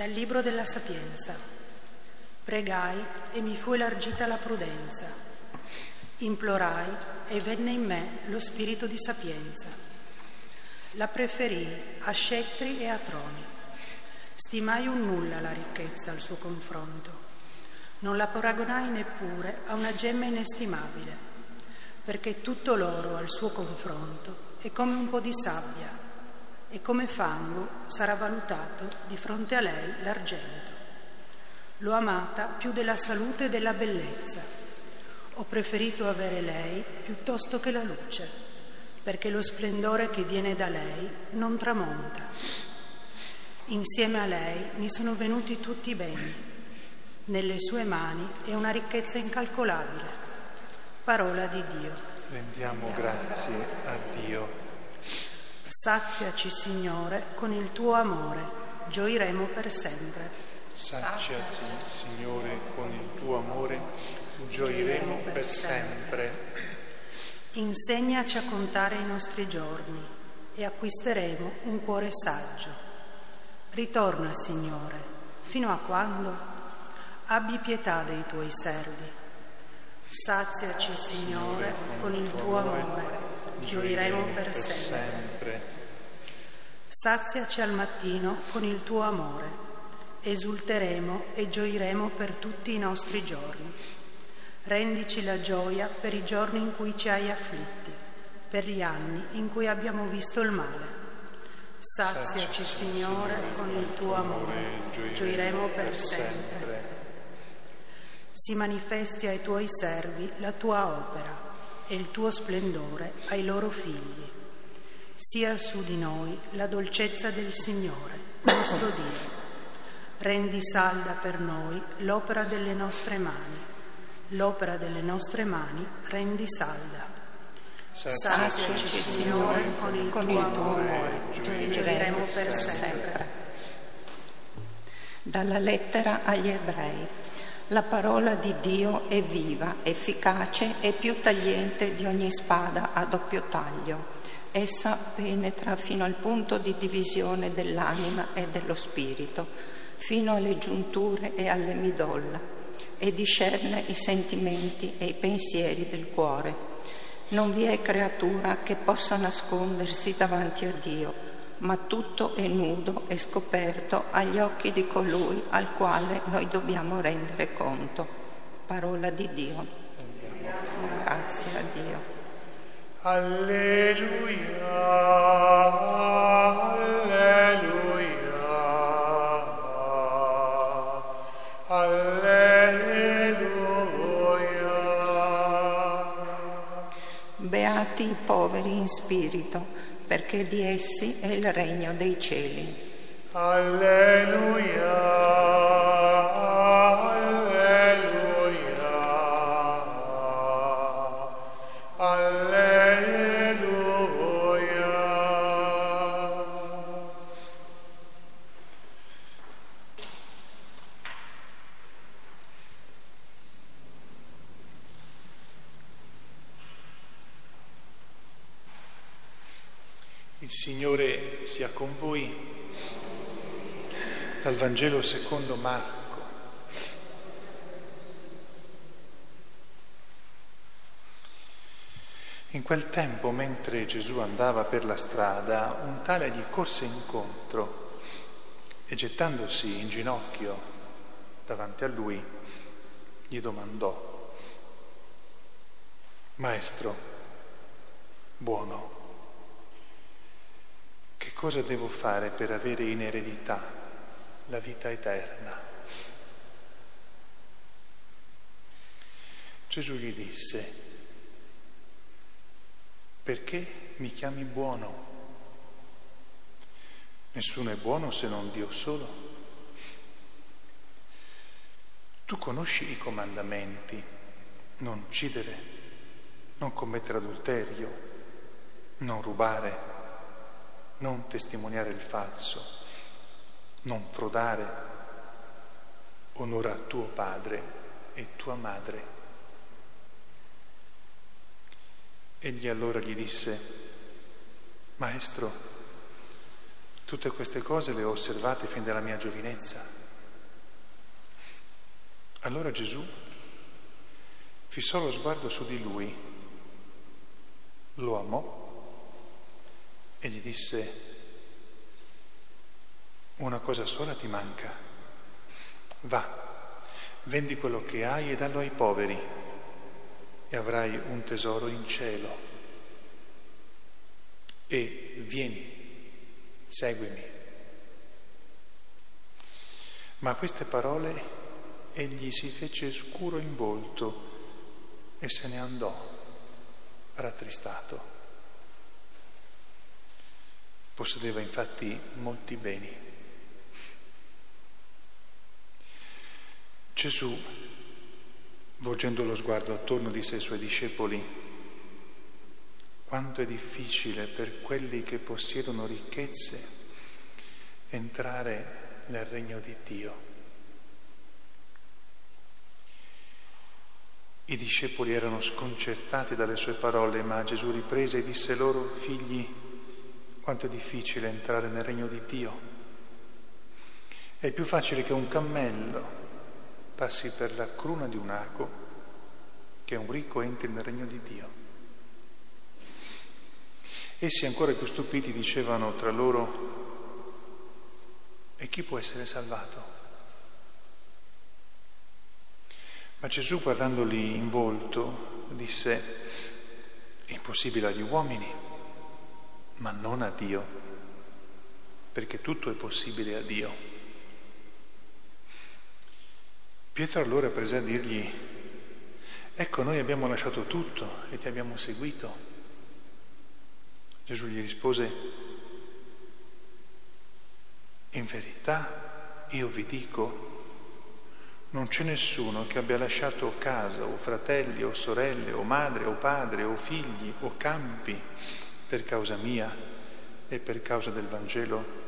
Dal Libro della Sapienza. Pregai e mi fu elargita la prudenza. Implorai e venne in me lo spirito di sapienza. La preferii a scettri e a troni. Stimai un nulla la ricchezza al suo confronto. Non la paragonai neppure a una gemma inestimabile, perché tutto l'oro al suo confronto è come un po' di sabbia e come fango sarà valutato di fronte a lei l'argento. L'ho amata più della salute e della bellezza. Ho preferito avere lei piuttosto che la luce, perché lo splendore che viene da lei non tramonta. Insieme a lei mi sono venuti tutti i beni. Nelle sue mani è una ricchezza incalcolabile. Parola di Dio. Rendiamo grazie a Dio. Saziaci, Signore, con il tuo amore, gioiremo per sempre. Saziaci, Signore, con il tuo amore, gioiremo per sempre. Insegnaci a contare i nostri giorni e acquisteremo un cuore saggio. Ritorna, Signore, fino a quando? Abbi pietà dei tuoi servi. Saziaci, Signore, con il tuo amore gioiremo per sempre. Saziaci al mattino con il tuo amore, esulteremo e gioiremo per tutti i nostri giorni. Rendici la gioia per i giorni in cui ci hai afflitti, per gli anni in cui abbiamo visto il male. Saziaci, Signore, con il tuo amore, gioiremo per sempre. Si manifesti ai tuoi servi la tua opera e il tuo splendore ai loro figli. Sia su di noi la dolcezza del Signore, nostro Dio. Rendi salda per noi l'opera delle nostre mani. L'opera delle nostre mani rendi salda. Saziaci, Signore, con il con tuo il amore, gioiremo per sempre. Dalla lettera agli ebrei. La parola di Dio è viva, efficace e più tagliente di ogni spada a doppio taglio. Essa penetra fino al punto di divisione dell'anima e dello spirito, fino alle giunture e alle midolla, e discerne i sentimenti e i pensieri del cuore. Non vi è creatura che possa nascondersi davanti a Dio ma tutto è nudo e scoperto agli occhi di colui al quale noi dobbiamo rendere conto. Parola di Dio. Grazie a Dio. Alleluia, Beati i poveri in spirito perché di essi è il regno dei cieli. Alleluia, con voi. Dal Vangelo secondo Marco. In quel tempo, mentre Gesù andava per la strada, un tale gli corse incontro e gettandosi in ginocchio davanti a lui, gli domandò, Maestro, buono, cosa devo fare per avere in eredità la vita eterna? Gesù gli disse, perché mi chiami buono? Nessuno è buono se non Dio solo. Tu conosci i comandamenti, non uccidere, non commettere adulterio, non rubare, non testimoniare il falso, non frodare, onora tuo padre e tua madre. Egli allora gli disse, Maestro, Tutte queste cose le ho osservate fin dalla mia giovinezza. Allora Gesù fissò lo sguardo su di lui, lo amò e gli disse, una cosa sola ti manca, va, vendi quello che hai e dallo ai poveri e avrai un tesoro in cielo. E vieni, seguimi. Ma a queste parole egli si fece scuro in volto e se ne andò rattristato. Possedeva infatti molti beni. Gesù, volgendo lo sguardo attorno, disse ai suoi discepoli, quanto è difficile per quelli che possiedono ricchezze entrare nel regno di Dio. I discepoli erano sconcertati dalle sue parole, ma Gesù riprese e disse loro, figli, quanto è difficile entrare nel regno di Dio. È più facile che un cammello passi per la cruna di un ago che un ricco entri nel regno di Dio. Essi ancora più stupiti dicevano tra loro, e chi può essere salvato? Ma Gesù guardandoli in volto disse, è impossibile agli uomini, ma non a Dio, perché tutto è possibile a Dio. Pietro allora prese a dirgli, ecco noi abbiamo lasciato tutto e ti abbiamo seguito. Gesù gli rispose, in verità io vi dico, non c'è nessuno che abbia lasciato casa o fratelli o sorelle o madre o padre o figli o campi per causa mia e per causa del Vangelo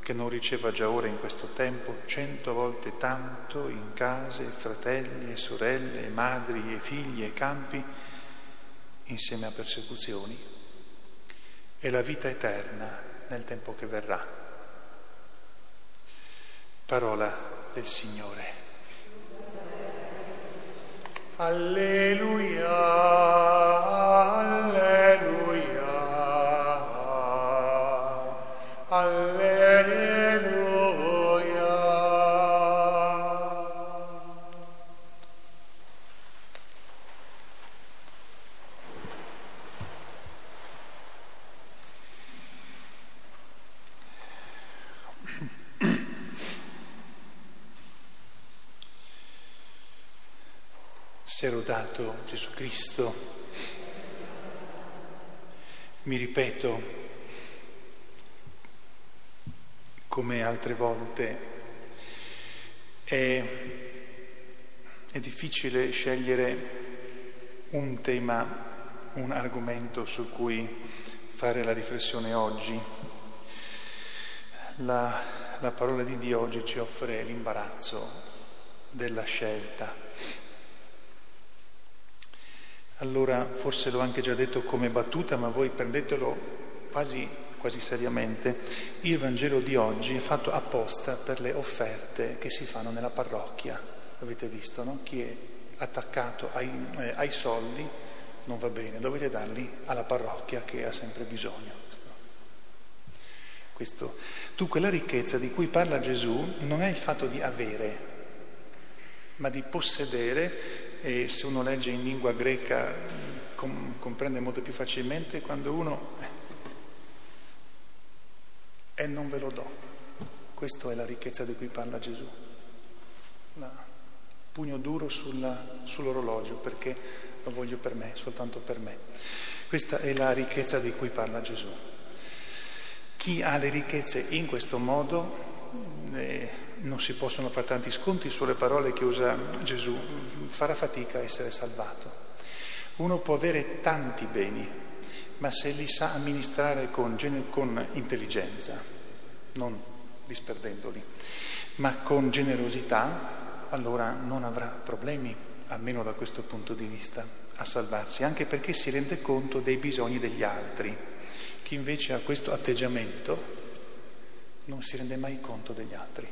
che non riceva già ora in questo tempo cento volte tanto in case, fratelli e sorelle, madri e figli e campi insieme a persecuzioni e la vita eterna nel tempo che verrà. Parola del Signore. Alleluia, Si è rodato Gesù Cristo. Mi ripeto, come altre volte, è, è difficile scegliere un tema, un argomento su cui fare la riflessione oggi. La, la parola di Dio oggi ci offre l'imbarazzo della scelta. Allora, forse l'ho anche già detto come battuta, ma voi prendetelo quasi, quasi seriamente. Il Vangelo di oggi è fatto apposta per le offerte che si fanno nella parrocchia. Avete visto, no? Chi è attaccato ai, eh, ai soldi non va bene, dovete darli alla parrocchia che ha sempre bisogno. Questo. Dunque la ricchezza di cui parla Gesù non è il fatto di avere, ma di possedere e se uno legge in lingua greca com- comprende molto più facilmente quando uno eh, e non ve lo do. Questa è la ricchezza di cui parla Gesù. La pugno duro sulla, sull'orologio perché lo voglio per me, soltanto per me. Questa è la ricchezza di cui parla Gesù. Chi ha le ricchezze in questo modo eh, non si possono fare tanti sconti sulle parole che usa Gesù, farà fatica a essere salvato. Uno può avere tanti beni, ma se li sa amministrare con, con intelligenza, non disperdendoli, ma con generosità, allora non avrà problemi, almeno da questo punto di vista, a salvarsi, anche perché si rende conto dei bisogni degli altri. Chi invece ha questo atteggiamento non si rende mai conto degli altri.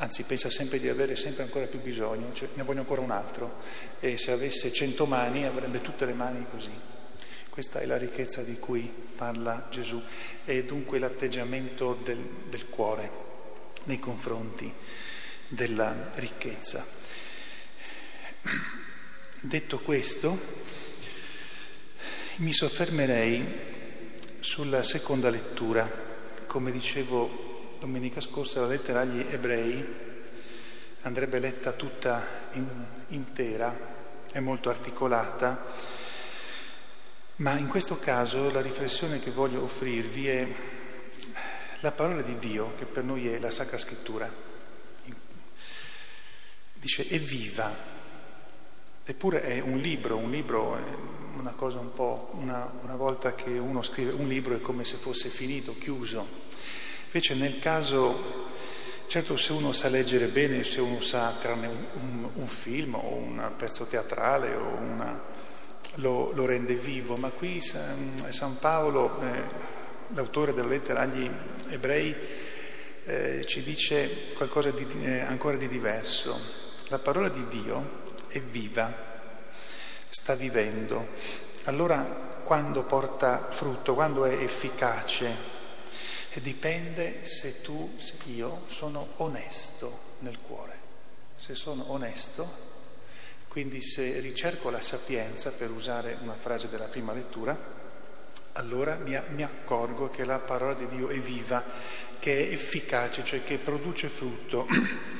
Anzi, pensa sempre di avere sempre ancora più bisogno, cioè ne voglio ancora un altro. E se avesse cento mani avrebbe tutte le mani così. Questa è la ricchezza di cui parla Gesù e dunque l'atteggiamento del, del cuore nei confronti della ricchezza. Detto questo, mi soffermerei sulla seconda lettura. Come dicevo domenica scorsa, la lettera agli ebrei andrebbe letta tutta in, intera, è molto articolata, ma in questo caso la riflessione che voglio offrirvi è la parola di Dio, che per noi è la Sacra Scrittura. Dice è viva, eppure è un libro, un libro è una cosa un po', una, una volta che uno scrive un libro è come se fosse finito, chiuso. Invece nel caso, certo se uno sa leggere bene, se uno sa tranne un, un, un film o un pezzo teatrale una, lo, lo, rende vivo, ma qui San, San Paolo, eh, l'autore della lettera agli ebrei, eh, ci dice qualcosa di, eh, ancora di diverso. La parola di Dio è viva, sta vivendo. Allora quando porta frutto, quando è efficace, dipende se tu, se io sono onesto nel cuore. Se sono onesto, quindi se ricerco la sapienza, per usare una frase della prima lettura, allora mi, mi accorgo che la parola di Dio è viva, che è efficace, cioè che produce frutto.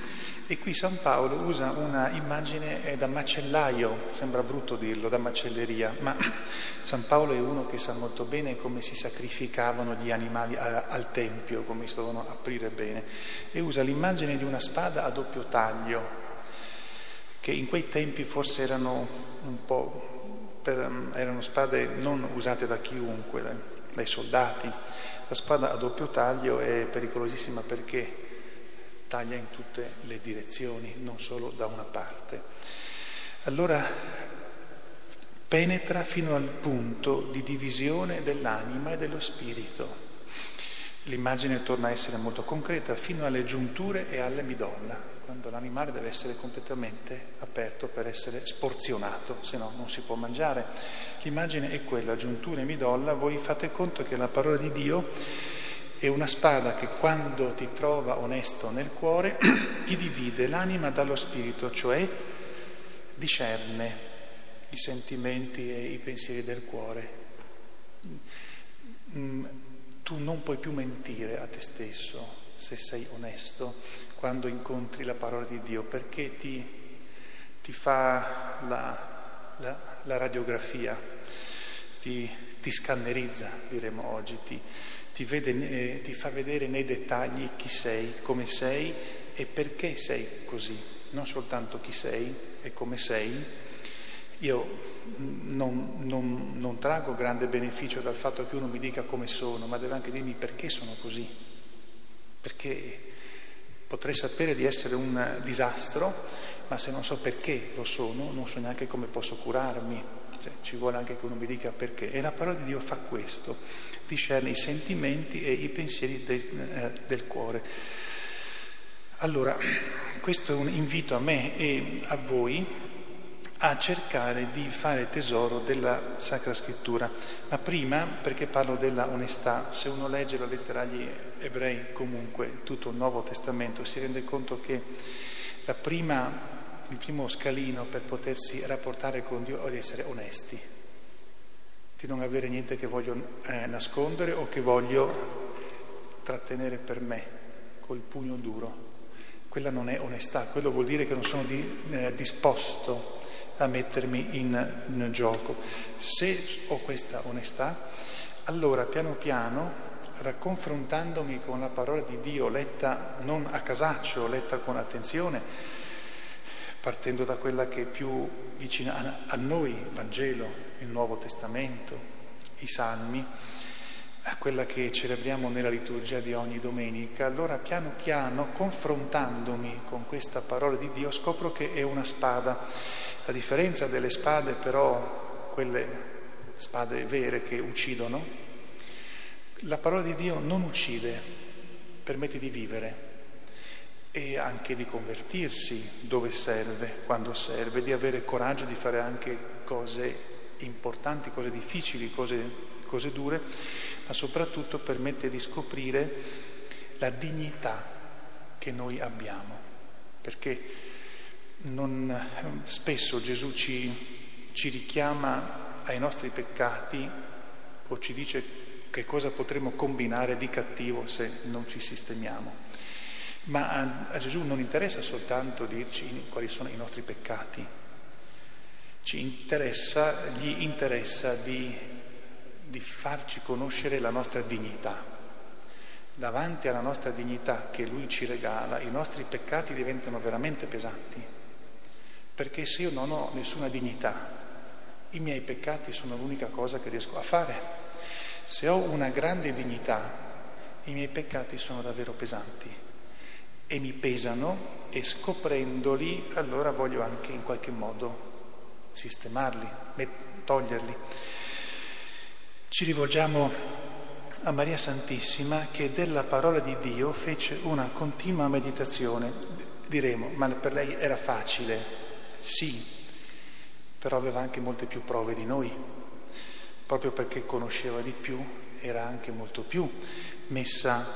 E qui San Paolo usa una immagine da macellaio, sembra brutto dirlo, da macelleria, ma San Paolo è uno che sa molto bene come si sacrificavano gli animali al Tempio, come si dovevano aprire bene, e usa l'immagine di una spada a doppio taglio, che in quei tempi forse erano un po', per, erano spade non usate da chiunque, dai soldati. La spada a doppio taglio è pericolosissima perché taglia in tutte le direzioni, non solo da una parte. Allora penetra fino al punto di divisione dell'anima e dello spirito. L'immagine torna a essere molto concreta, fino alle giunture e alle midolla, quando l'animale deve essere completamente aperto per essere sporzionato, se no non si può mangiare. L'immagine è quella, giunture e midolla, voi fate conto che la parola di Dio è una spada che quando ti trova onesto nel cuore ti divide l'anima dallo spirito, cioè discerne i sentimenti e i pensieri del cuore. Mm, tu non puoi più mentire a te stesso se sei onesto quando incontri la parola di Dio, perché ti, ti fa la, la, la radiografia, ti, ti, scannerizza, diremo oggi, ti, ti, vede, eh, ti fa vedere nei dettagli chi sei, come sei e perché sei così, non soltanto chi sei e come sei. Io non, non, non trago grande beneficio dal fatto che uno mi dica come sono, ma deve anche dirmi perché sono così, perché potrei sapere di essere un disastro, ma se non so perché lo sono, non so neanche come posso curarmi. Cioè, ci vuole anche che uno mi dica perché. E la parola di Dio fa questo, discerne i sentimenti e i pensieri del, eh, del cuore. Allora, questo è un invito a me e a voi a cercare di fare tesoro della Sacra Scrittura. Ma prima, perché parlo della onestà, se uno legge la lettera agli ebrei, comunque tutto il Nuovo Testamento, si rende conto che prima, il primo scalino per potersi rapportare con Dio è di essere onesti, di non avere niente che voglio eh, nascondere o che voglio trattenere per me col pugno duro. Quella non è onestà, quello vuol dire che non sono di, eh, disposto a mettermi in, in gioco. Se ho questa onestà, allora piano piano confrontandomi con la parola di Dio letta non a casaccio, letta con attenzione, partendo da quella che è più vicina a noi, il Vangelo, il Nuovo Testamento, i Salmi, a quella che celebriamo nella liturgia di ogni domenica, allora piano piano, confrontandomi con questa parola di Dio, scopro che è una spada. La differenza delle spade, però, quelle spade vere che uccidono, la parola di Dio non uccide, permette di vivere e anche di convertirsi dove serve, quando serve, di avere coraggio di fare anche cose importanti, cose difficili, cose, cose dure, ma soprattutto permette di scoprire la dignità che noi abbiamo, perché non, spesso Gesù ci, ci richiama ai nostri peccati o ci dice che cosa potremo combinare di cattivo se non ci sistemiamo. Ma a, a Gesù non interessa soltanto dirci quali sono i nostri peccati, ci interessa, gli interessa di, di farci conoscere la nostra dignità. Davanti alla nostra dignità che Lui ci regala, i nostri peccati diventano veramente pesanti. Perché se io non ho nessuna dignità, i miei peccati sono l'unica cosa che riesco a fare. Se ho una grande dignità, i miei peccati sono davvero pesanti e mi pesano e scoprendoli allora voglio anche in qualche modo sistemarli, toglierli. Ci rivolgiamo a Maria Santissima che della parola di Dio fece una continua meditazione. Diremo, ma per lei era facile? Sì, però aveva anche molte più prove di noi proprio perché conosceva di più, era anche molto più messa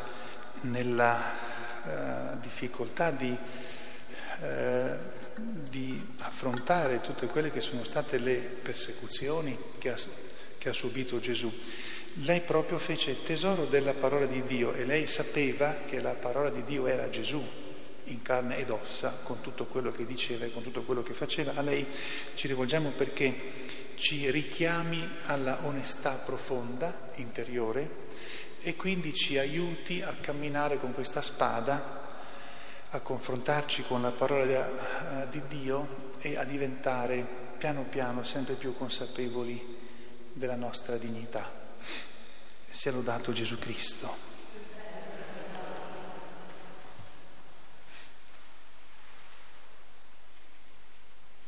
nella uh, difficoltà di, uh, di, affrontare tutte quelle che sono state le persecuzioni che ha, che ha subito Gesù. Lei proprio fece tesoro della parola di Dio e lei sapeva che la parola di Dio era Gesù in carne ed ossa, con tutto quello che diceva e con tutto quello che faceva. A lei ci rivolgiamo perché ci richiami alla onestà profonda, interiore, e quindi ci aiuti a camminare con questa spada, a confrontarci con la parola di Dio e a diventare piano piano sempre più consapevoli della nostra dignità. Sia lodato Gesù Cristo.